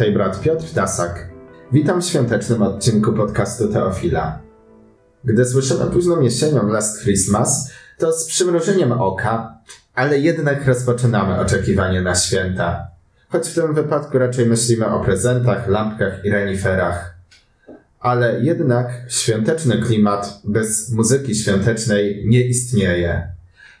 Tutaj brat Piotr Tasak. Witam w świątecznym odcinku podcastu Teofila. Gdy słyszymy późną jesienią Last Christmas, to z przymrużeniem oka, ale jednak rozpoczynamy oczekiwanie na święta. Choć w tym wypadku raczej myślimy o prezentach, lampkach i reniferach. Ale jednak świąteczny klimat bez muzyki świątecznej nie istnieje.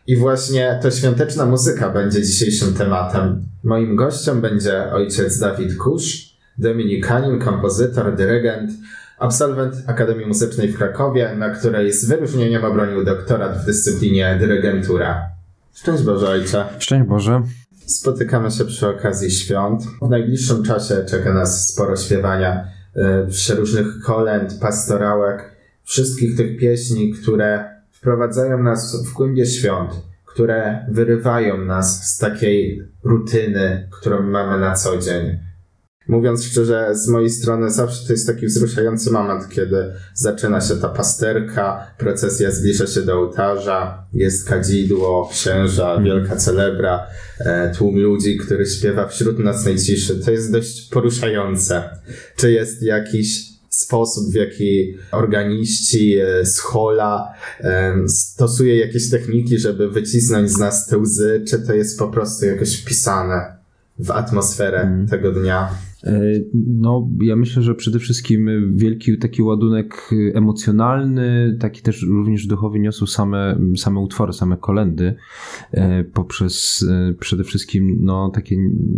I właśnie to świąteczna muzyka będzie dzisiejszym tematem. Moim gościem będzie ojciec Dawid Kusz, dominikanin, kompozytor, dyrygent, absolwent Akademii Muzycznej w Krakowie, na której z wyróżnieniem obronił doktorat w dyscyplinie dyrygentura. Szczęść Boże, ojcze. Szczęść Boże. Spotykamy się przy okazji świąt. W najbliższym czasie czeka nas sporo śpiewania y, przeróżnych kolęd, pastorałek, wszystkich tych pieśni, które wprowadzają nas w głębie świąt, które wyrywają nas z takiej rutyny, którą mamy na co dzień. Mówiąc szczerze, z mojej strony zawsze to jest taki wzruszający moment, kiedy zaczyna się ta pasterka, procesja zbliża się do ołtarza, jest kadzidło, księża, wielka celebra, e, tłum ludzi, który śpiewa wśród nocnej ciszy. To jest dość poruszające. Czy jest jakiś sposób, w jaki organiści e, z hola e, stosuje jakieś techniki, żeby wycisnąć z nas te łzy, czy to jest po prostu jakoś wpisane w atmosferę mm. tego dnia? E, no, ja myślę, że przede wszystkim wielki taki ładunek emocjonalny, taki też również duchowy niosą same, same utwory, same kolendy, poprzez przede wszystkim no, takie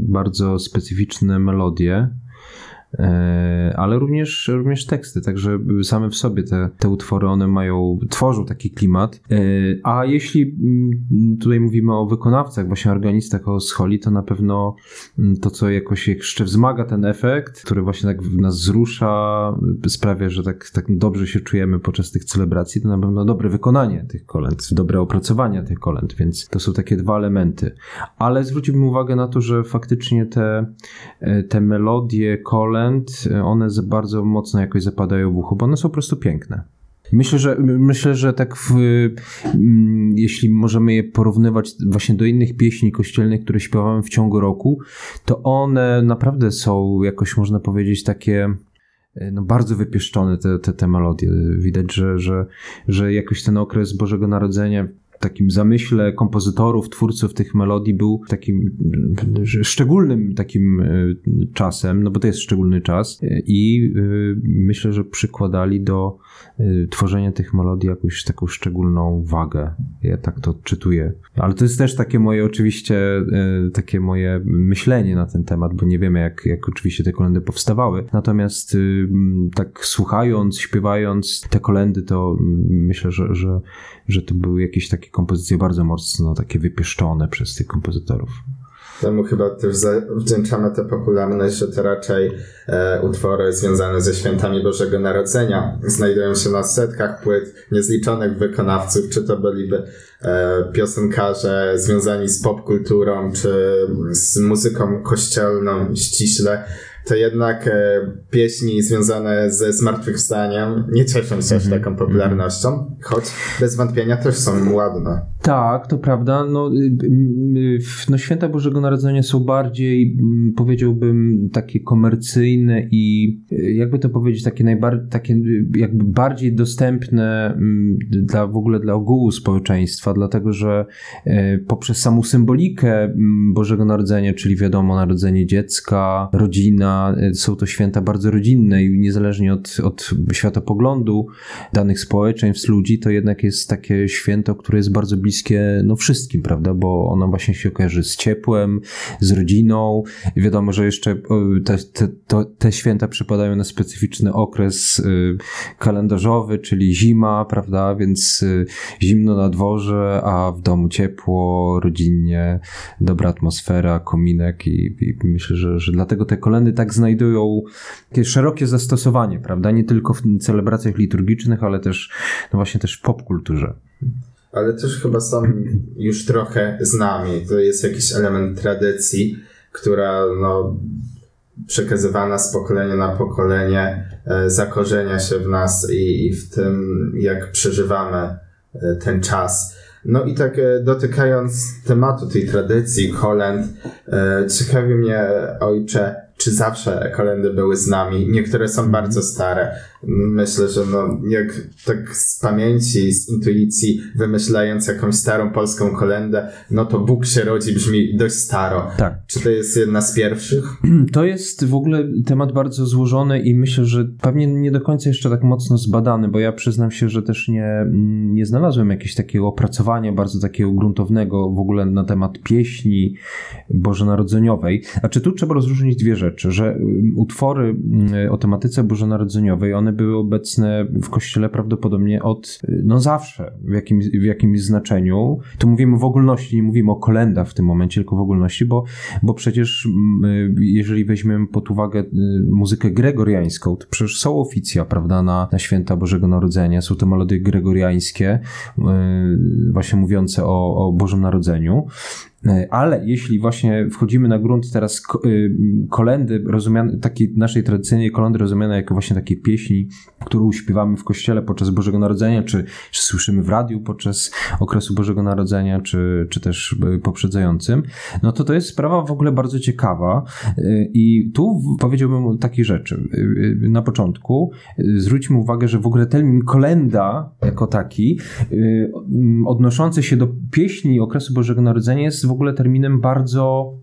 bardzo specyficzne melodie, ale również, również teksty, także same w sobie te, te utwory, one mają, tworzą taki klimat. E, a jeśli mm, tutaj mówimy o wykonawcach, właśnie organistach, o scholi, to na pewno mm, to, co jakoś jeszcze wzmaga ten efekt, który właśnie tak nas wzrusza, sprawia, że tak, tak dobrze się czujemy podczas tych celebracji, to na pewno dobre wykonanie tych kolęd, dobre opracowanie tych kolęd, więc to są takie dwa elementy. Ale zwróciłbym uwagę na to, że faktycznie te, e, te melodie kolęd one bardzo mocno jakoś zapadają w ucho, bo one są po prostu piękne. Myślę, że myślę, że tak w, mm, jeśli możemy je porównywać właśnie do innych pieśni kościelnych, które śpiewamy w ciągu roku, to one naprawdę są jakoś można powiedzieć takie e, no bardzo wypieszczone te, te, te melodie. Widać, że, że, że jakoś ten okres Bożego Narodzenia takim zamyśle kompozytorów, twórców tych melodii był takim szczególnym takim e, czasem, no bo to jest szczególny czas e, i e, myślę, że przykładali do tworzenia tych melodii jakąś taką szczególną wagę. Ja tak to odczytuję. Ale to jest też takie moje oczywiście, takie moje myślenie na ten temat, bo nie wiemy jak, jak oczywiście te kolendy powstawały. Natomiast tak słuchając, śpiewając te kolendy, to myślę, że, że, że to były jakieś takie kompozycje bardzo mocno takie wypieszczone przez tych kompozytorów. Temu chyba też wdzięczamy tę popularność, że to raczej e, utwory związane ze świętami Bożego Narodzenia znajdują się na setkach płyt niezliczonych wykonawców, czy to byliby e, piosenkarze związani z popkulturą, czy z muzyką kościelną ściśle to jednak e, pieśni związane ze zmartwychwstaniem nie cieszą się aż mhm. taką popularnością, choć bez wątpienia też są ładne. Tak, to prawda. No, y, y, no święta Bożego Narodzenia są bardziej, mm, powiedziałbym, takie komercyjne i y, jakby to powiedzieć, takie, najbar- takie jakby bardziej dostępne mm, dla w ogóle dla ogółu społeczeństwa, dlatego że poprzez samą symbolikę mm, Bożego Narodzenia, czyli wiadomo, narodzenie dziecka, rodzina, Y, są to święta bardzo rodzinne i niezależnie od, od światopoglądu danych społeczeństw, ludzi, to jednak jest takie święto, które jest bardzo bliskie no, wszystkim, prawda? Bo ono właśnie się kojarzy z ciepłem, z rodziną. Wiadomo, że jeszcze te, te, te święta przypadają na specyficzny okres y, kalendarzowy, czyli zima, prawda? Więc y, zimno na dworze, a w domu ciepło, rodzinnie, dobra atmosfera, kominek i, i myślę, że, że dlatego te kolendy tak tak znajdują takie szerokie zastosowanie, prawda? Nie tylko w celebracjach liturgicznych, ale też, no właśnie też w popkulturze. Ale też chyba są już trochę z nami. To jest jakiś element tradycji, która no, przekazywana z pokolenia na pokolenie e, zakorzenia się w nas i, i w tym, jak przeżywamy e, ten czas. No i tak e, dotykając tematu tej tradycji, Holend, ciekawi mnie, ojcze, czy zawsze kolendy były z nami. Niektóre są bardzo stare. Myślę, że no, jak tak z pamięci, z intuicji, wymyślając jakąś starą polską kolendę, no to Bóg się rodzi brzmi dość staro. Tak. Czy to jest jedna z pierwszych? To jest w ogóle temat bardzo złożony i myślę, że pewnie nie do końca jeszcze tak mocno zbadany, bo ja przyznam się, że też nie, mm, nie znalazłem jakiegoś takiego opracowania bardzo takiego gruntownego w ogóle na temat pieśni bożonarodzeniowej. Znaczy tu trzeba rozróżnić dwie rzeczy, że mm, utwory mm, o tematyce bożonarodzeniowej, one były obecne w kościele prawdopodobnie od, y, no zawsze, w jakimś, w jakimś znaczeniu. Tu mówimy w ogólności, nie mówimy o kolendach w tym momencie, tylko w ogólności, bo, bo przecież y, jeżeli weźmiemy pod uwagę y, muzykę gregoriańską, to przecież są oficja, prawda, na, na święta Bożego Narodzenia, są te melodie gregoriańskie, właśnie mówiące o, o Bożym Narodzeniu. Y, Ale jeśli właśnie wchodzimy na grunt teraz y, kolendy, rozumiane, takiej naszej tradycyjnej kolendy rozumiane jako właśnie takie pieśni, którą śpiewamy w kościele podczas Bożego Narodzenia, czy, czy słyszymy w radiu podczas okresu Bożego Narodzenia, czy, czy też y, poprzedzającym, no to to jest sprawa w ogóle bardzo ciekawa y, i tu powiedziałbym o takiej rzeczy. Na początku zwróćmy uwagę, że w ogóle termin kolenda jako taki odnoszący się do pieśni okresu Bożego Narodzenia jest w ogóle terminem bardzo,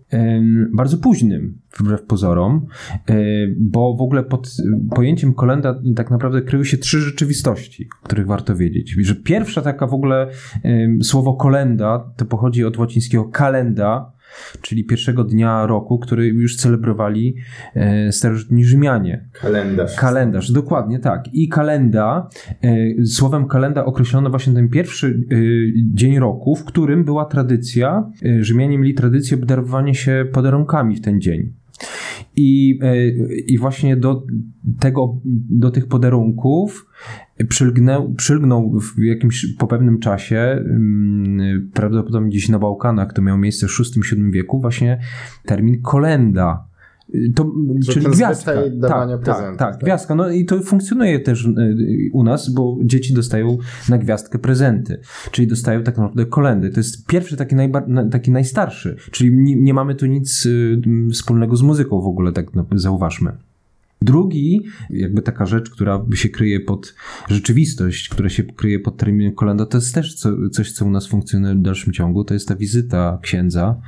bardzo późnym, wbrew pozorom, y, bo w ogóle pod pojęciem kolenda tak naprawdę kryły się trzy rzeczywistości, o których warto wiedzieć. Że pierwsza taka w ogóle słowo kolenda to pochodzi od łacińskiego kalenda, czyli pierwszego dnia roku, który już celebrowali e, starożytni Rzymianie. Kalendarz. Kalendarz, dokładnie tak. I kalenda, e, słowem kalenda określono właśnie ten pierwszy e, dzień roku, w którym była tradycja, e, Rzymianie mieli tradycję obdarowywania się podarunkami w ten dzień. I, e, I właśnie do tego, do tych podarunków przylgnął, przylgnął w jakimś po pewnym czasie, mm, prawdopodobnie gdzieś na Bałkanach, to miało miejsce w VI-VII wieku, właśnie termin kolenda. To, Że czyli gwiazdka. dawania tak, tak, prezentów, tak, tak. gwiazdka. No i to funkcjonuje też y, u nas, bo dzieci dostają na gwiazdkę prezenty, czyli dostają tak naprawdę kolendy. To jest pierwszy taki, najba, na- taki najstarszy, czyli nie, nie mamy tu nic y, wspólnego z muzyką w ogóle, tak no, zauważmy. Drugi, jakby taka rzecz, która się kryje pod rzeczywistość, która się kryje pod terminem kolenda, to jest też co, coś, co u nas funkcjonuje w dalszym ciągu, to jest ta wizyta księdza,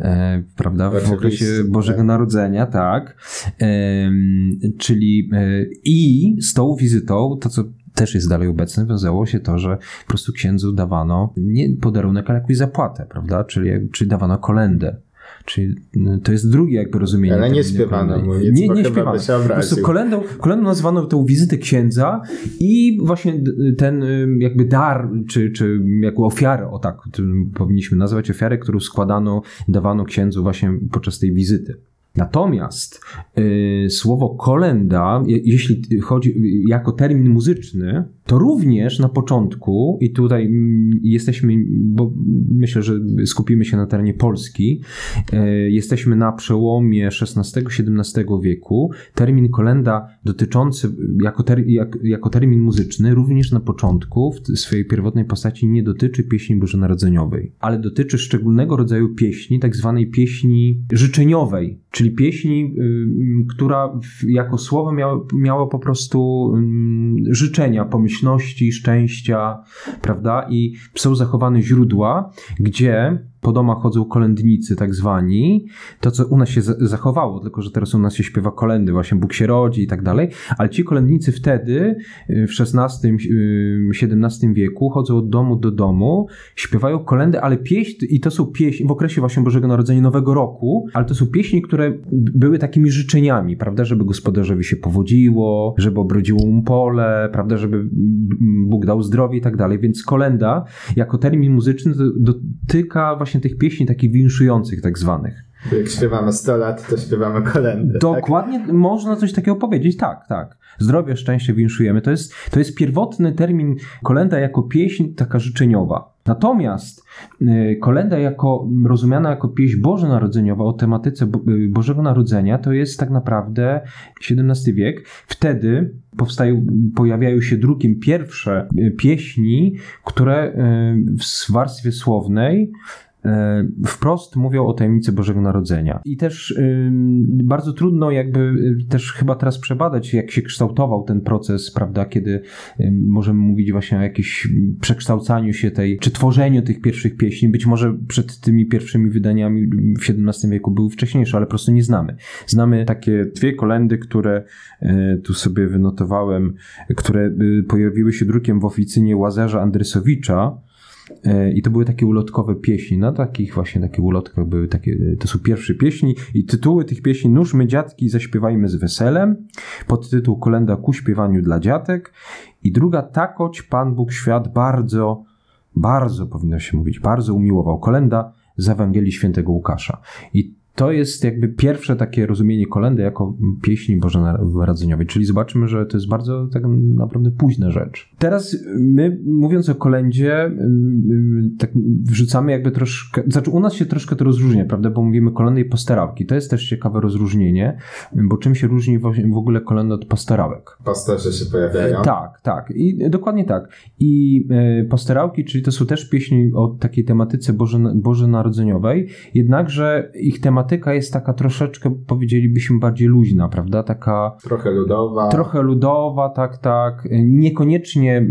e, prawda, w okresie tak. Bożego Narodzenia, tak. Em, czyli e, i z tą wizytą, to co też jest dalej obecne, wiązało się to, że po prostu księdzu dawano nie podarunek, ale jakąś zapłatę, prawda, czyli, czyli dawano kolendę. Czyli y, to jest drugie jakby rozumienie. Ale nie śpiewano kolendy. mu nic, Nie, nie śpiewano. Po prostu kolendą, kolendą nazwano tą wizytę księdza i właśnie ten y, jakby dar, czy, czy jakby ofiarę, o tak powinniśmy nazwać ofiarę, którą składano, dawano księdzu właśnie podczas tej wizyty. Natomiast y, słowo kolenda, je, jeśli chodzi jako termin muzyczny, to również na początku, i tutaj mm, jesteśmy, bo myślę, że skupimy się na terenie Polski, y, jesteśmy na przełomie XVI-XVII wieku. Termin kolenda dotyczący jako, ter, jak, jako termin muzyczny również na początku w swojej pierwotnej postaci nie dotyczy pieśni bożonarodzeniowej, ale dotyczy szczególnego rodzaju pieśni, tak zwanej pieśni życzeniowej, czyli pieśni, y, która jako słowo miała, miała po prostu y, życzenia, szczęścia, prawda? I są zachowane źródła, gdzie po domach chodzą kolędnicy, tak zwani. To, co u nas się za- zachowało, tylko że teraz u nas się śpiewa kolendy, właśnie Bóg się rodzi i tak dalej, ale ci kolędnicy wtedy y, w XVI, y, wieku chodzą od domu do domu, śpiewają kolendy, ale pieśń, i to są pieśni w okresie właśnie Bożego Narodzenia Nowego Roku, ale to są pieśni, które były takimi życzeniami, prawda, żeby gospodarzowi się powodziło, żeby obrodziło mu pole, prawda, żeby Bóg dał zdrowie i tak dalej, więc kolenda jako termin muzyczny dotyka właśnie tych pieśni takich winszujących tak zwanych. Jak śpiewamy 100 lat, to śpiewamy kolendy. Tak? Dokładnie można coś takiego powiedzieć, tak, tak. Zdrowie, szczęście winszujemy. To jest, to jest pierwotny termin kolenda jako pieśń taka życzeniowa. Natomiast y, kolenda jako rozumiana jako pieśń bożonarodzeniowa o tematyce Bo- y, Bożego Narodzenia to jest tak naprawdę XVII wiek. Wtedy powstają, pojawiają się drukiem pierwsze y, pieśni, które w warstwie słownej wprost mówią o tajemnicy Bożego Narodzenia. I też y, bardzo trudno jakby y, też chyba teraz przebadać, jak się kształtował ten proces, prawda, kiedy y, możemy mówić właśnie o jakimś przekształcaniu się tej, czy tworzeniu tych pierwszych pieśni. Być może przed tymi pierwszymi wydaniami w XVII wieku były wcześniejsze, ale po prostu nie znamy. Znamy takie dwie kolendy, które tu sobie wynotowałem, które pojawiły się drukiem w oficynie Łazarza Andrysowicza, E, I to były takie ulotkowe pieśni. Na takich właśnie takich ulotkach były takie, to są pierwsze pieśni i tytuły tych pieśni Nóżmy dziadki, zaśpiewajmy z weselem. Podtytuł Kolenda ku śpiewaniu dla dziatek. I druga Takoć Pan Bóg świat bardzo, bardzo powinno się mówić, bardzo umiłował. Kolenda z Ewangelii Świętego Łukasza. I to jest jakby pierwsze takie rozumienie kolendy jako pieśni bożonarodzeniowej, czyli zobaczymy, że to jest bardzo tak naprawdę późna rzecz. Teraz my, mówiąc o kolendzie, tak wrzucamy jakby troszkę, znaczy u nas się troszkę to rozróżnia, prawda, bo mówimy kolendy i pastorałki. To jest też ciekawe rozróżnienie, bo czym się różni w ogóle kolenda od pastorałek? Pasterze się pojawiają. Tak, tak. I dokładnie tak. I e, pastorałki, czyli to są też pieśni o takiej tematyce bożonarodzeniowej, jednakże ich temat tematyka jest taka troszeczkę, powiedzielibyśmy, bardziej luźna, prawda? Taka. Trochę ludowa. Trochę ludowa, tak, tak. Niekoniecznie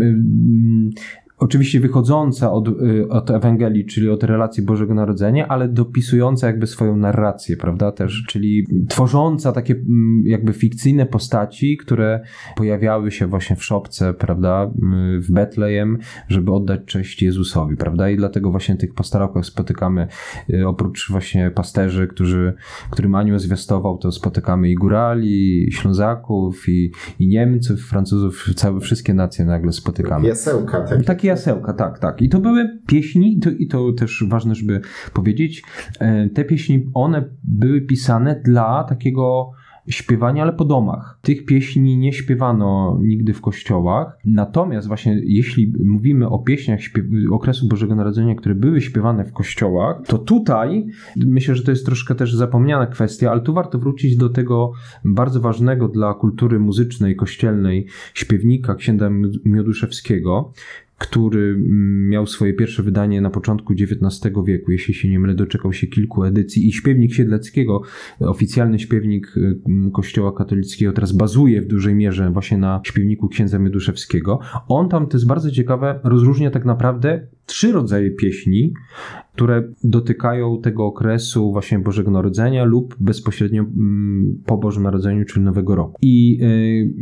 oczywiście wychodząca od, y, od Ewangelii, czyli od relacji Bożego Narodzenia, ale dopisująca jakby swoją narrację, prawda, też, czyli tworząca takie mm, jakby fikcyjne postaci, które pojawiały się właśnie w szopce, prawda, y, w Betlejem, żeby oddać cześć Jezusowi, prawda, i dlatego właśnie tych pastorałkach spotykamy y, oprócz właśnie pasterzy, którzy, którym anioł zwiastował, to spotykamy i górali, i Ślązaków, i, i Niemców, Francuzów, całe wszystkie nacje nagle spotykamy. Jasełka, tak. Takie jasełka, tak, tak. I to były pieśni, to, i to też ważne, żeby powiedzieć, e, te pieśni, one były pisane dla takiego śpiewania, ale po domach. Tych pieśni nie śpiewano nigdy w kościołach. Natomiast właśnie jeśli mówimy o pieśniach okresu Bożego Narodzenia, które były śpiewane w kościołach, to tutaj myślę, że to jest troszkę też zapomniana kwestia, ale tu warto wrócić do tego bardzo ważnego dla kultury muzycznej, kościelnej śpiewnika księdza Mioduszewskiego, który mm, miał swoje pierwsze wydanie na początku XIX wieku, jeśli się nie mylę, doczekał się kilku edycji i śpiewnik Siedleckiego, oficjalny śpiewnik y, Kościoła katolickiego, teraz bazuje w dużej mierze właśnie na śpiewniku księdza Mioduszewskiego. On tam, to jest bardzo ciekawe, rozróżnia tak naprawdę trzy rodzaje pieśni, które dotykają tego okresu właśnie Bożego Narodzenia lub bezpośrednio mm, po Bożym Narodzeniu, czyli Nowego Roku. I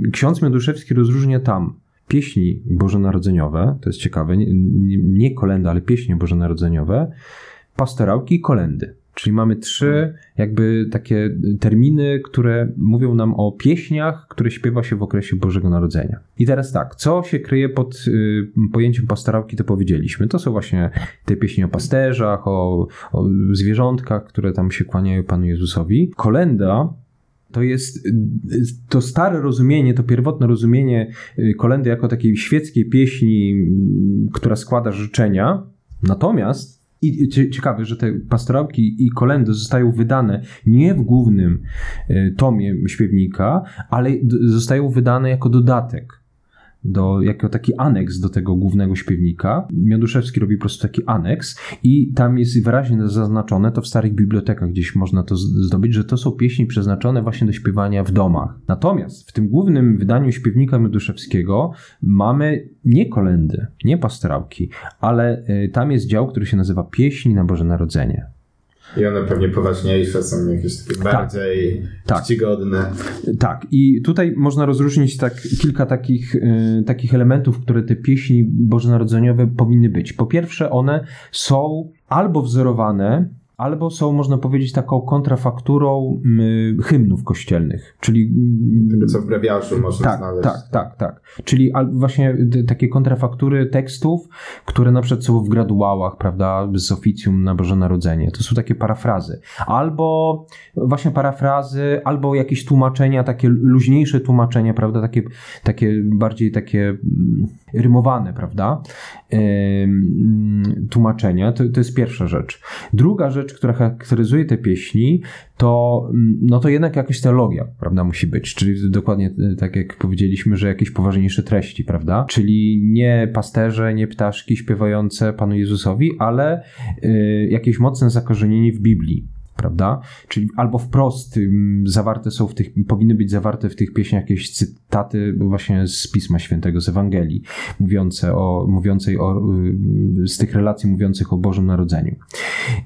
y, ksiądz Mioduszewski rozróżnia tam pieśni bożonarodzeniowe, to jest ciekawe, nie, nie, kolenda, ale pieśni bożonarodzeniowe, pastorałki i kolendy. Czyli mamy trzy jakby takie terminy, które mówią nam o pieśniach, które śpiewa się w okresie Bożego Narodzenia. I teraz tak, co się kryje pod y, pojęciem pastorałki, to powiedzieliśmy. To są właśnie te pieśni o pasterzach, o, o zwierzątkach, które tam się kłaniają Panu Jezusowi. Kolenda to jest to stare rozumienie, to pierwotne rozumienie y, kolendy jako takiej świeckiej pieśni, która składa życzenia. Natomiast i ciekawe, że te pastorałki i kolendy zostają wydane nie w głównym y, tomie śpiewnika, ale zostają wydane jako dodatek do, jako taki aneks do tego głównego śpiewnika. Mioduszewski robi po prostu taki aneks i tam jest wyraźnie zaznaczone, to w starych bibliotekach gdzieś można to zdobyć, że to są pieśni przeznaczone właśnie do śpiewania w domach. Natomiast w tym głównym wydaniu śpiewnika Mioduszewskiego mamy nie kolendy, nie pastorałki, ale y, tam jest dział, który się nazywa Pieśni na Boże Narodzenie. I one pewnie poważniejsze są jakieś takie tak. bardziej tak. czcigodne. Tak, i tutaj można rozróżnić tak, kilka takich, y, takich elementów, które te pieśni bożonarodzeniowe powinny być. Po pierwsze, one są albo wzorowane albo są, można powiedzieć, taką kontrafakturą y, hymnów kościelnych, czyli... Tego, co w brewiarzu można tak, znaleźć. Tak, tak, tak. Czyli właśnie takie kontrafaktury tekstów, które na przykład są w graduałach, prawda, z oficjum na Boże Narodzenie. To są takie parafrazy. Albo właśnie parafrazy, albo jakieś tłumaczenia, takie luźniejsze tłumaczenia, prawda, takie, takie bardziej takie mm, rymowane, prawda, tłumaczenia. To, to jest pierwsza rzecz. Druga rzecz, która charakteryzuje te pieśni, to, no to jednak jakaś teologia, prawda, musi być. Czyli dokładnie e, tak jak powiedzieliśmy, że jakieś poważniejsze treści, prawda? Czyli nie pasterze, nie ptaszki śpiewające Panu Jezusowi, ale y, jakieś mocne zakorzenienie w Biblii prawda? Czyli albo wprost zawarte są w tych, powinny być zawarte w tych pieśniach jakieś cytaty właśnie z Pisma Świętego, z Ewangelii, mówiące o, mówiącej o, y, z tych relacji mówiących o Bożym Narodzeniu.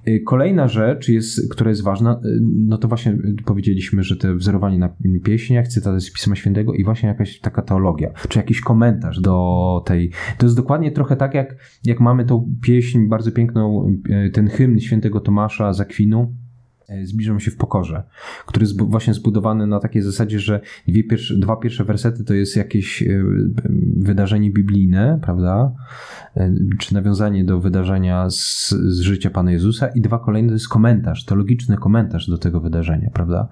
Y, kolejna rzecz, jest, która jest ważna, y, no to właśnie powiedzieliśmy, że te wzorowanie na pieśniach, cytaty z Pisma Świętego i właśnie jakaś taka teologia, czy jakiś komentarz do tej. To jest dokładnie trochę tak, jak, jak mamy tą pieśń bardzo piękną, ten hymn świętego Tomasza z Akwinu, zbliżam się w pokorze, który jest właśnie zbudowany na takiej zasadzie, że dwie pierwsze, dwa pierwsze wersety to jest jakieś e, wydarzenie biblijne, prawda? E, czy nawiązanie do wydarzenia z, z życia Pana Jezusa i dwa kolejne to jest komentarz, teologiczny komentarz do tego wydarzenia, prawda?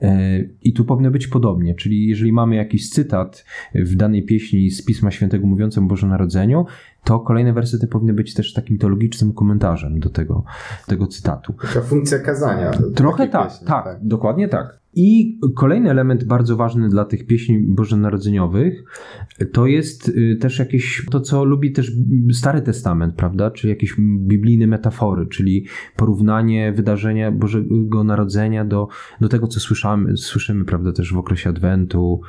I tu powinno być podobnie, czyli jeżeli mamy jakiś cytat w danej pieśni z Pisma Świętego mówiącym o Bożym Narodzeniu, to kolejne wersety powinny być też takim teologicznym komentarzem do tego, tego cytatu. Taka funkcja kazania. Trochę tak, pieśni, tak, tak, dokładnie tak. I kolejny element bardzo ważny dla tych pieśni bożonarodzeniowych to jest y, też jakieś to, co lubi też Stary Testament, prawda? Czy jakieś biblijne metafory, czyli porównanie wydarzenia Bożego Narodzenia do, do tego, co słyszamy, słyszymy, prawda, też w okresie Adwentu,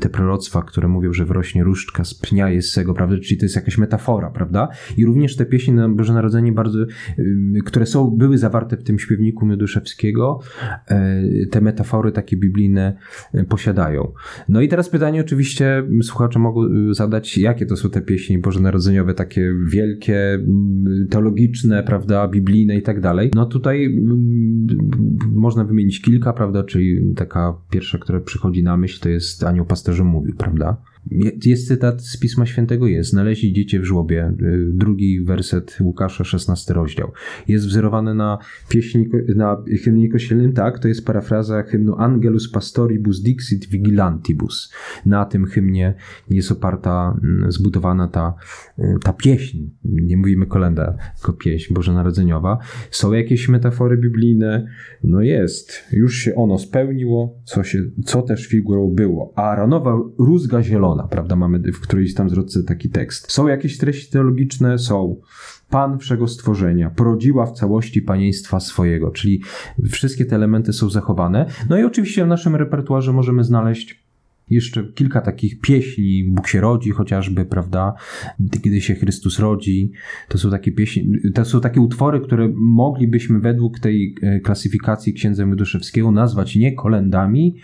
te proroctwa, które mówią, że wrośnie różdżka z pnia Jessego, prawda? Czyli to jest jakaś metafora, prawda? I również te pieśni na Boże Narodzenie bardzo, y, które są, były zawarte w tym śpiewniku Mioduszewskiego, y, te metafory takie biblijne e, posiadają. No i teraz pytanie oczywiście słuchacze mogą e, zadać, jakie to są te pieśni bożonarodzeniowe, takie wielkie, teologiczne, prawda, biblijne i tak dalej. No tutaj można wymienić kilka, prawda, czyli taka pierwsza, która przychodzi na myśl, to jest Anioł Pasterzy Mówił, prawda? Jest cytat z Pisma Świętego, jest. Znaleźli dziecię w żłobie. Y, drugi werset Łukasza, 16 rozdział. Jest wzorowany na pieśni, na hymnie kościelnym, tak, to jest parafraza hymnu Angelus Pastoribus Dixit Vigilantibus. Na tym hymnie jest oparta, mm, zbudowana ta, y, ta pieśń. Nie mówimy kolenda, tylko pieśń bożonarodzeniowa. Są jakieś metafory biblijne? No jest. Już się ono spełniło, co, się, co też figurą było. A Aaronowa rózga zielona prawda? Mamy w którejś tam zwrotce taki tekst. Są jakieś treści teologiczne? Są. Pan wszego stworzenia, porodziła w całości panieństwa swojego, czyli wszystkie te elementy są zachowane. No i oczywiście w naszym repertuarze możemy znaleźć jeszcze kilka takich pieśni, Bóg się rodzi chociażby, prawda? Kiedy się Chrystus rodzi. To są takie pieśni, to są takie utwory, które moglibyśmy według tej e, klasyfikacji księdza Mioduszewskiego nazwać nie kolendami,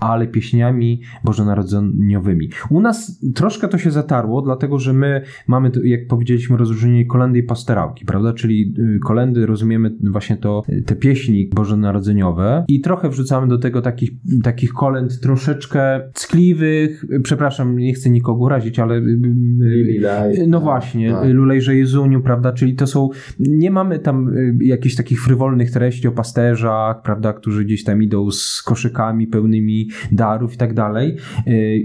ale pieśniami bożonarodzeniowymi. U nas troszkę to się zatarło, dlatego że my mamy, jak powiedzieliśmy, rozróżnienie kolendy i pasterałki, prawda? Czyli y, kolendy rozumiemy właśnie to, te pieśni bożonarodzeniowe i trochę wrzucamy do tego takich, takich kolęd troszeczkę ckliwych, przepraszam, nie chcę nikogo urazić, ale y, y, y, no właśnie, tak. Lulejże Jezuniu, prawda, czyli to są, nie mamy tam jakichś takich frywolnych treści o pasterzach, prawda, którzy gdzieś tam idą z koszykami pełnymi darów i tak dalej.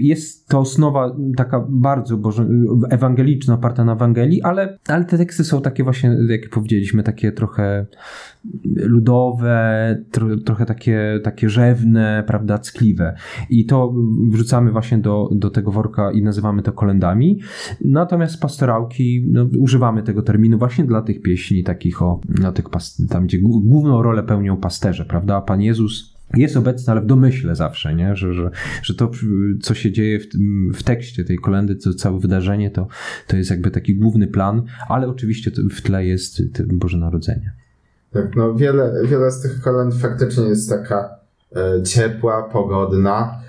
Jest to osnowa taka bardzo boże, ewangeliczna, oparta na Ewangelii, ale, ale te teksty są takie właśnie, jak powiedzieliśmy, takie trochę ludowe, tro, trochę takie, takie rzewne, prawda, ckliwe. I to wrzucamy właśnie do, do tego worka i nazywamy to kolendami. Natomiast pastorałki, no, używamy tego terminu właśnie dla tych pieśni takich o, na tych tam gdzie główną rolę pełnią pasterze, prawda? Pan Jezus jest obecny, ale w domyśle zawsze, nie? Że, że, że to, co się dzieje w, w tekście tej kolendy, to całe wydarzenie, to, to jest jakby taki główny plan, ale oczywiście w tle jest Boże Narodzenie. Tak, no wiele, wiele z tych kolęd faktycznie jest taka e, ciepła, pogodna.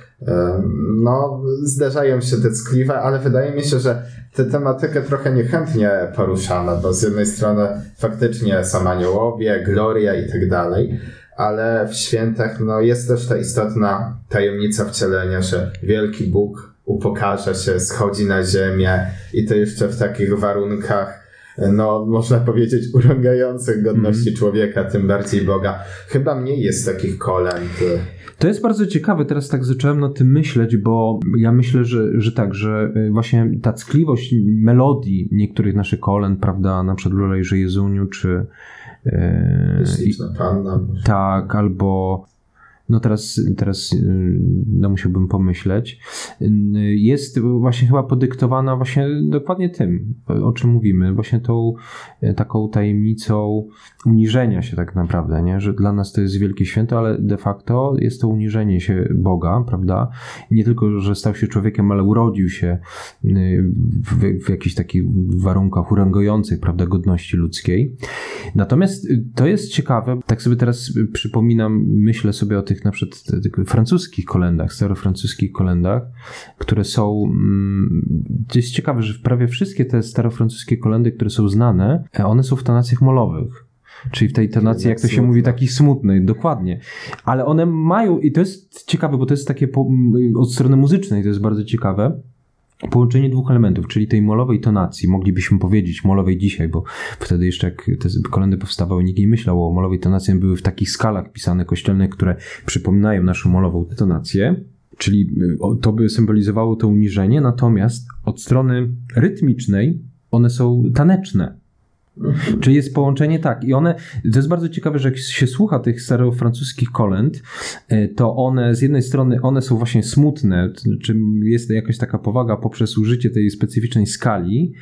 No, zdarzają się te ckliwe, ale wydaje mi się, że tę tematykę trochę niechętnie poruszano, bo z jednej strony faktycznie są aniołowie, gloria i tak dalej, ale w świętach no, jest też ta istotna tajemnica wcielenia, że wielki Bóg upokarza się, schodzi na ziemię i to jeszcze w takich warunkach no, można powiedzieć, urągających godności mm. człowieka, tym bardziej Boga. Chyba mniej jest takich kolęd. To jest bardzo ciekawe, teraz tak zacząłem nad tym myśleć, bo ja myślę, że, że tak, że y, właśnie ta ckliwość melodii niektórych naszych kolęd, prawda, na przykład Lulejże Jezuniu, czy, Śliczna panna. Tak, albo no teraz, teraz y, no musiałbym pomyśleć, y, jest właśnie chyba podyktowana właśnie dokładnie tym, o czym mówimy, właśnie tą y, taką tajemnicą uniżenia się tak naprawdę, nie? że dla nas to jest wielkie święto, ale de facto jest to uniżenie się Boga, prawda? Nie tylko, że stał się człowiekiem, ale urodził się w, w jakichś takich warunkach urągających, prawda, godności ludzkiej. Natomiast to jest ciekawe, tak sobie teraz przypominam, myślę sobie o tych tych na przykład francuskich kolendach, starofrancuskich kolendach, które są. Mm, to jest ciekawe, że prawie wszystkie te starofrancuskie kolendy, które są znane, e, one są w tonacjach molowych. Czyli w tej tonacji, jak to się mówi, takiej smutnej, dokładnie. Ale one mają, i to jest ciekawe, bo to jest takie po, od strony muzycznej, to jest bardzo ciekawe Połączenie dwóch elementów, czyli tej molowej tonacji, moglibyśmy powiedzieć molowej dzisiaj, bo wtedy jeszcze jak te kolendy powstawały, nikt nie myślał o molowej tonacji, były w takich skalach pisane kościelne, które przypominają naszą molową tonację, czyli to by symbolizowało to uniżenie, natomiast od strony rytmicznej one są taneczne. Czyli jest połączenie tak. I one, to jest bardzo ciekawe, że jak się słucha tych starofrancuskich kolęd, e, to one z jednej strony one są właśnie smutne, czy jest jakaś taka powaga poprzez użycie tej specyficznej skali,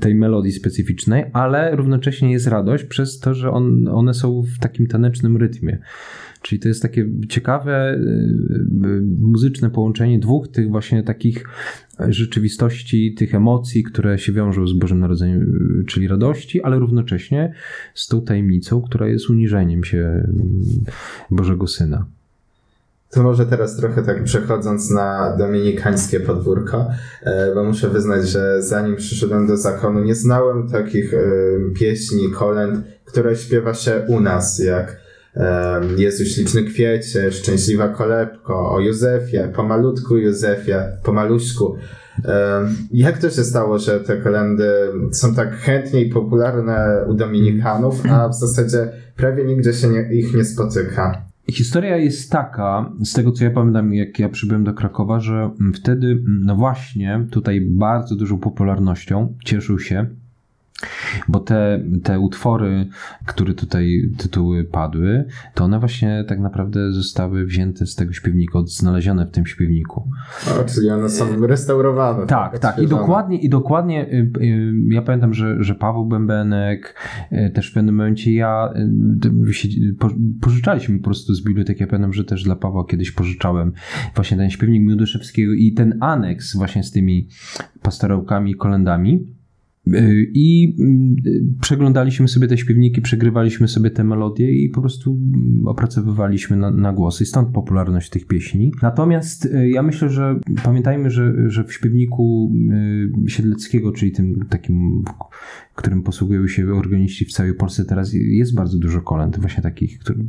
tej melodii specyficznej, ale równocześnie jest radość przez to, że on, one są w takim tanecznym rytmie. Czyli to jest takie ciekawe y, y, muzyczne połączenie dwóch tych właśnie takich rzeczywistości, tych emocji, które się wiążą z Bożym Narodzeniem, y, czyli radości, ale równocześnie z tą tajemnicą, która jest uniżeniem się Bożego Syna. To może teraz trochę tak przechodząc na dominikańskie podwórko, e, bo muszę wyznać, że zanim przyszedłem do zakonu, nie znałem takich pieśni, kolęd, które śpiewa się u nas, jak Jezu śliczny kwiecie, szczęśliwa kolebko, o Józefie, pomalutku Józefie, pomaluśku. Jak to się stało, że te kolendy są tak chętnie i popularne u Dominikanów, a w zasadzie prawie nigdzie się nie, ich nie spotyka? Historia jest taka, z tego co ja pamiętam, jak ja przybyłem do Krakowa, że wtedy, no właśnie, tutaj bardzo dużą popularnością cieszył się bo te, te utwory, które tutaj tytuły padły, to one właśnie tak naprawdę zostały wzięte z tego śpiewnika, znalezione w tym śpiewniku. O, czyli one są restaurowane. Tak, tak. I dokładnie, i dokładnie y, y, ja pamiętam, że, że Paweł Bębenek, y, też w pewnym momencie ja pożyczaliśmy po prostu z biblioteki. Ja pamiętam, że też dla Pawła kiedyś pożyczałem właśnie ten śpiewnik Miłodyszewskiego i ten aneks właśnie z tymi pastorałkami i kolendami. Y, I mm, przeglądaliśmy sobie te śpiewniki, przegrywaliśmy sobie te melodie i po prostu mm, opracowywaliśmy na, na głosy. Stąd popularność tych pieśni. Natomiast y, ja myślę, że pamiętajmy, że, że w śpiewniku y, Siedleckiego, czyli tym takim, którym posługują się organiści w całej Polsce teraz, jest bardzo dużo kolęd, właśnie takich, który,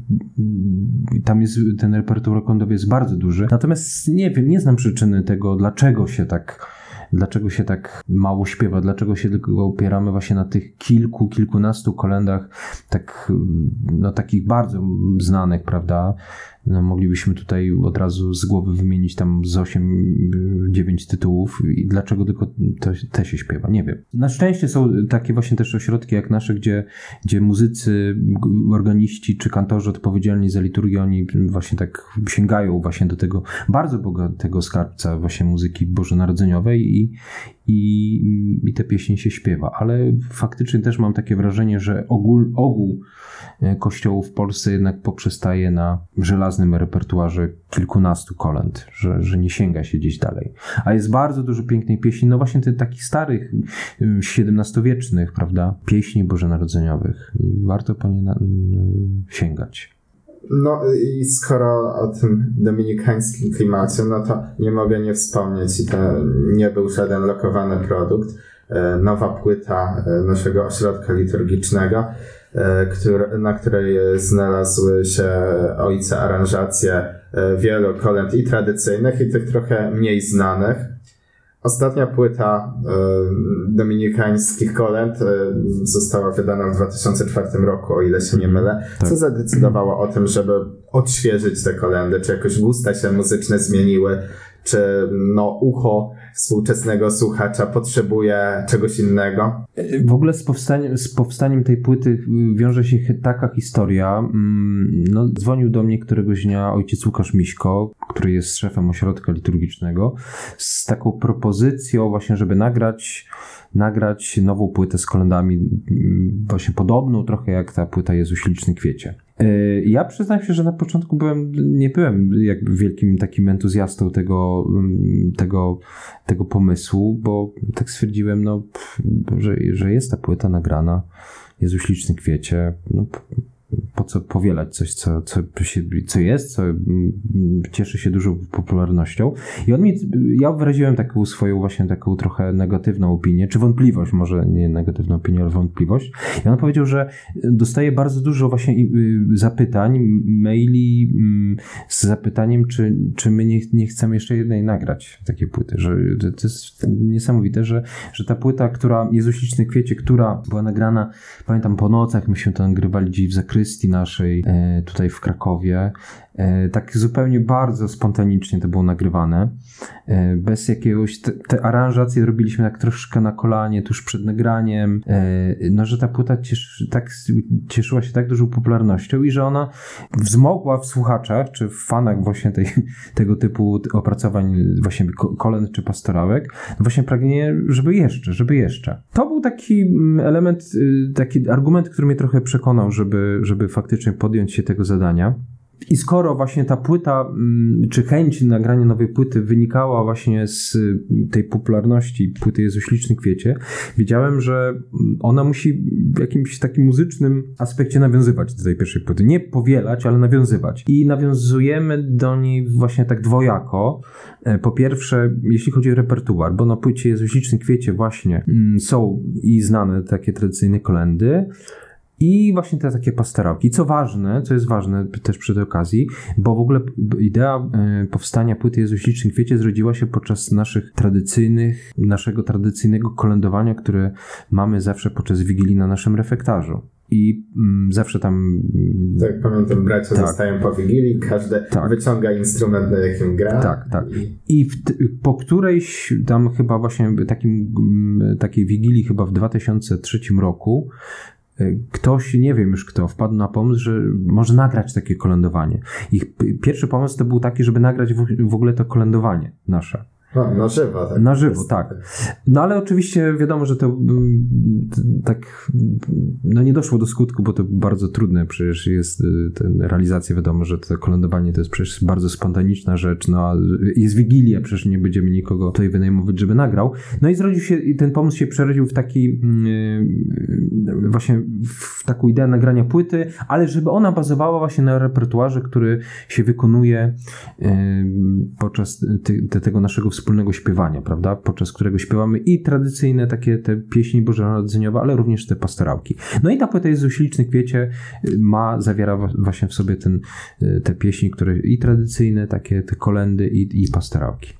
tam jest ten repertuar kolędowy jest bardzo duży. Natomiast nie wiem, nie znam przyczyny tego, dlaczego się tak dlaczego się tak mało śpiewa, dlaczego się tylko opieramy właśnie na tych kilku, kilkunastu kolendach, tak, no takich bardzo znanych, prawda? No, moglibyśmy tutaj od razu z głowy wymienić tam z 8-9 tytułów i dlaczego tylko to, te się śpiewa, nie wiem. Na szczęście są takie właśnie też ośrodki jak nasze, gdzie, gdzie muzycy, organiści czy kantorzy odpowiedzialni za liturgię, oni właśnie tak sięgają właśnie do tego bardzo bogatego skarbca właśnie muzyki bożonarodzeniowej i, i, i te pieśni się śpiewa, ale faktycznie też mam takie wrażenie, że ogół, ogół e, kościołów w Polsce jednak poprzestaje na żelaznym repertuarze kilkunastu kolęd, że, że nie sięga się gdzieś dalej. A jest bardzo dużo pięknej pieśni, no właśnie tych takich starych, XVII-wiecznych, prawda, pieśni bożonarodzeniowych i warto po nie na, sięgać. No i skoro o tym dominikańskim klimacie, no to nie mogę nie wspomnieć i to nie był żaden lokowany produkt. E, nowa płyta e, naszego ośrodka liturgicznego, e, na której znalazły się ojce aranżacje wielu kolęd i tradycyjnych, i tych trochę mniej znanych. Ostatnia płyta y, dominikańskich kolęd y, została wydana w 2004 roku, o ile się nie mylę, tak. co zadecydowało o tym, żeby odświeżyć te kolendy, czy jakoś gusta się muzyczne zmieniły, czy no ucho współczesnego słuchacza potrzebuje czegoś innego. W ogóle z powstaniem, z powstaniem tej płyty wiąże się taka historia. Mm, no, dzwonił do mnie któregoś dnia ojciec Łukasz Miśko, który jest szefem ośrodka liturgicznego, z taką propozycją właśnie, żeby nagrać nagrać nową płytę z kolendami, mm, właśnie podobną trochę jak ta płyta Jezu Śliczny Kwiecie. E, ja przyznam się, że na początku byłem, nie byłem jakby wielkim takim entuzjastą tego, mm, tego, tego pomysłu, bo tak stwierdziłem, no, że, że jest ta płyta nagrana, Jezu Śliczny Kwiecie, no, po co powielać coś, co, co, się, co jest, co mm, cieszy się dużą popularnością. I on mi, ja wyraziłem taką swoją właśnie taką trochę negatywną opinię, czy wątpliwość, może nie negatywną opinię, ale wątpliwość. I on powiedział, że dostaje bardzo dużo właśnie y, zapytań, maili mm, z zapytaniem, czy, czy my nie, nie chcemy jeszcze jednej nagrać takiej płyty. Że to jest niesamowite, że, że ta płyta, która Jezuśliczny Kwiecie, która była nagrana, pamiętam po nocach, myśmy to nagrywali gdzieś w zakryciu sakrystii naszej e, tutaj w Krakowie. E, tak zupełnie bardzo spontanicznie to było nagrywane. E, bez jakiegoś. Te, te aranżacje robiliśmy tak troszkę na kolanie, tuż przed nagraniem. No, że ta płyta cieszy, tak, cieszyła się tak dużą popularnością i że ona wzmogła w słuchaczach, czy w fanach właśnie tej, tego typu opracowań, właśnie kolęd czy pastorałek, właśnie pragnienie, żeby jeszcze, żeby jeszcze. To był taki mm, element, y, taki argument, który mnie trochę przekonał, żeby, żeby faktycznie podjąć się tego zadania. I skoro właśnie ta płyta, mm, czy chęć nagrania nowej płyty wynikała właśnie z tej popularności płyty Jezu Śliczny Kwiecie, wiedziałem, że ona musi w jakimś takim muzycznym aspekcie nawiązywać do tej pierwszej płyty. Nie powielać, ale nawiązywać. I nawiązujemy do niej właśnie tak dwojako. E, po pierwsze, jeśli chodzi o repertuar, bo na płycie Jezu Śliczny Kwiecie właśnie mm, są i znane takie tradycyjne kolendy, i właśnie te takie pastorałki. Co ważne, co jest ważne też przy tej okazji, bo w ogóle idea e, powstania płyty Jezus Śliczny Kwiecie zrodziła się podczas naszych tradycyjnych, naszego tradycyjnego kolędowania, które mamy zawsze podczas Wigilii na naszym refektarzu i mm, zawsze tam. Tak, pamiętam, bracia tak. zostają po Wigilii, każdy tak. wyciąga instrument, na jakim gra. Tak, tak. I po którejś tam chyba właśnie takim, mm, takiej Wigilii, chyba w 2003 roku, ktoś, nie wiem już kto, wpadł na pomysł, że może nagrać takie kolędowanie. Ich pierwszy pomysł to był taki, żeby nagrać w ogóle to kolędowanie nasze. A, na żywo, tak. Na żywo, tak. No ale oczywiście wiadomo, że to mm, tak no nie doszło do skutku, bo to bardzo trudne przecież jest y, ten, realizacja, wiadomo, że to kolędowanie to jest przecież bardzo spontaniczna rzecz, no jest Wigilia, przecież nie będziemy nikogo tutaj wynajmować, żeby nagrał. No i zrodził się, i ten pomysł się przerodził w taki yy, właśnie w taką ideę nagrania płyty, ale żeby ona bazowała właśnie na repertuarze, który się wykonuje yy, podczas ty, tego naszego wspólnego śpiewania, prawda? Podczas którego śpiewamy i tradycyjne takie te pieśni bożonarodzeniowe, ale również te pastorałki. No i ta płyta Jezu Śliczny Kwiecie ma, zawiera właśnie w sobie ten, y, te pieśni, które i tradycyjne, takie te kolendy i, i pastorałki.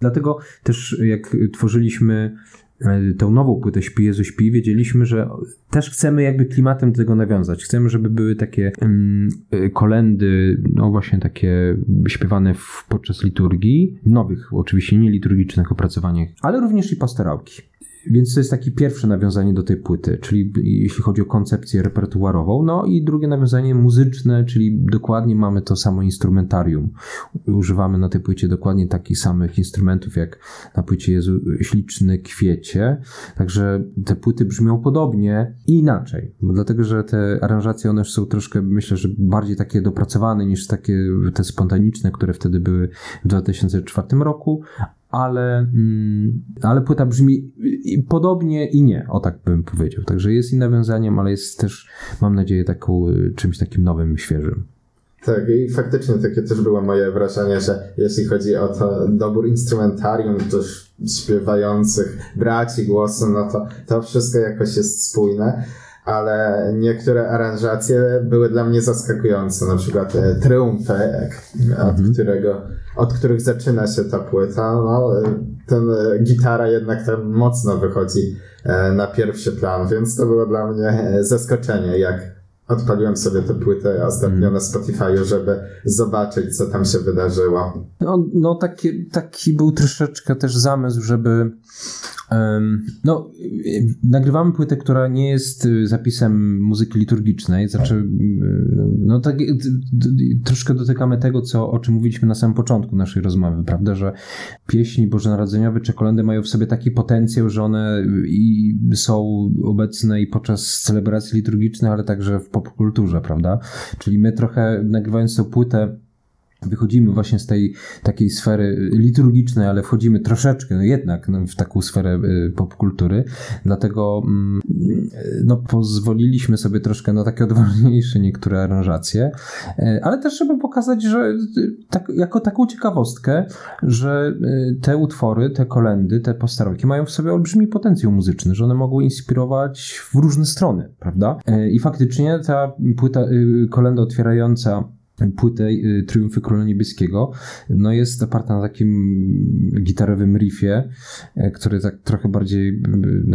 Dlatego też jak tworzyliśmy E, tą nową płytę Śpi Jezu Śpi, wiedzieliśmy, że też chcemy jakby klimatem do tego nawiązać. Chcemy, żeby były takie um, kolendy, no właśnie takie śpiewane w, podczas liturgii, nowych oczywiście nie liturgicznych opracowaniach, ale również i pastorałki. Więc to jest takie pierwsze nawiązanie do tej płyty, czyli jeśli chodzi o koncepcję repertuarową. No i drugie nawiązanie muzyczne, czyli dokładnie mamy to samo instrumentarium. Używamy na tej płycie dokładnie takich samych instrumentów jak na płycie Jezu Śliczny Kwiecie. Także te płyty brzmią podobnie i inaczej. Dlatego, że te aranżacje one są troszkę, myślę, że bardziej takie dopracowane niż takie te spontaniczne, które wtedy były w 2004 roku, ale, mm, ale płyta brzmi podobnie i nie, o tak bym powiedział. Także jest i nawiązaniem, ale jest też, mam nadzieję, taką, y, czymś takim nowym, świeżym. Tak, i faktycznie takie też było moje wrażenie, że jeśli chodzi o to dobór instrumentarium, też śpiewających braci głosu, no to to wszystko jakoś jest spójne ale niektóre aranżacje były dla mnie zaskakujące, na przykład e, Triumfek, od, mhm. którego, od których zaczyna się ta płyta, no, e, ten e, gitara jednak tam mocno wychodzi na pierwszy plan, więc to było dla mnie zaskoczenie, jak odpaliłem sobie tę płytę ostatnio Mm. na Spotify'u, żeby zobaczyć, co tam się wydarzyło. No, no taki, taki był troszeczkę też zamysł, żeby. No, nagrywamy płytę, która nie jest y, zapisem muzyki liturgicznej. Znaczy, y, no tak, y, troszkę dotykamy tego, co, o czym mówiliśmy na samym początku naszej rozmowy, prawda? Że pieśni bożonarodzeniowe czy kolendy mają w sobie taki potencjał, że one i są obecne i podczas celebracji liturgicznych, ale także w popkulturze, prawda? Czyli my trochę nagrywając tę płytę wychodzimy właśnie z tej takiej sfery liturgicznej, ale wchodzimy troszeczkę no jednak no, w taką sferę y, popkultury, dlatego mm, no, pozwoliliśmy sobie troszkę na takie odważniejsze niektóre aranżacje, y, ale też żeby pokazać, że y, tak, jako taką ciekawostkę, że y, te utwory, te kolendy, te postaroki mają w sobie olbrzymi potencjał muzyczny, że one mogą inspirować w różne strony, prawda? Y, I faktycznie ta płyta, kolenda otwierająca płytę y, Triumfy Króla Niebieskiego, no jest oparta na takim gitarowym riffie, y, który tak trochę bardziej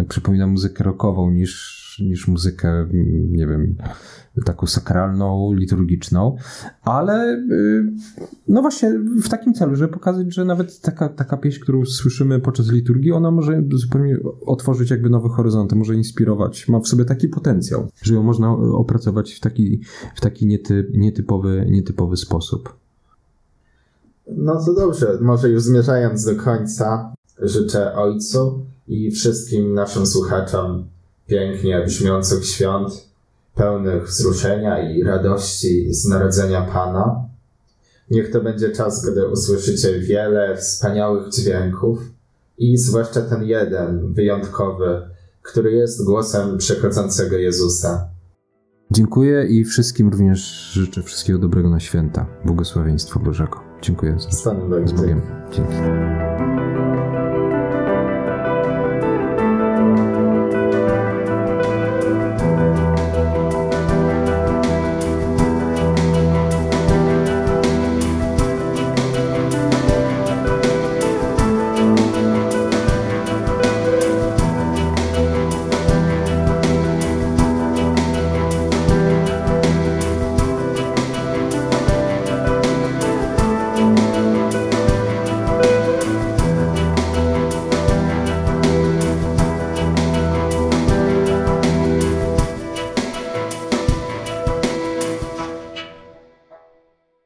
przypomina muzykę rockową niż, niż muzykę, nie wiem, taką sakralną, liturgiczną, ale y, no właśnie w takim celu, żeby pokazać, że nawet taka, taka pieśń, którą słyszymy podczas liturgii, ona może zupełnie otworzyć jakby nowe horyzonty, może inspirować, ma w sobie taki potencjał, że ją można opracować w taki, w taki niety, nietypowy, nietypowy sposób. No to dobrze, może już zmierzając do końca, życzę Ojcu i wszystkim naszym słuchaczom pięknie brzmiących świąt, pełnych wzruszenia i radości z narodzenia Pana. Niech to będzie czas, gdy usłyszycie wiele wspaniałych dźwięków i zwłaszcza ten jeden, wyjątkowy, który jest głosem przychodzącego Jezusa. Dziękuję i wszystkim również życzę wszystkiego dobrego na święta. Błogosławieństwa Bożego. Dziękuję. Z Panem Bogiem. Z Bogiem. Dzięki.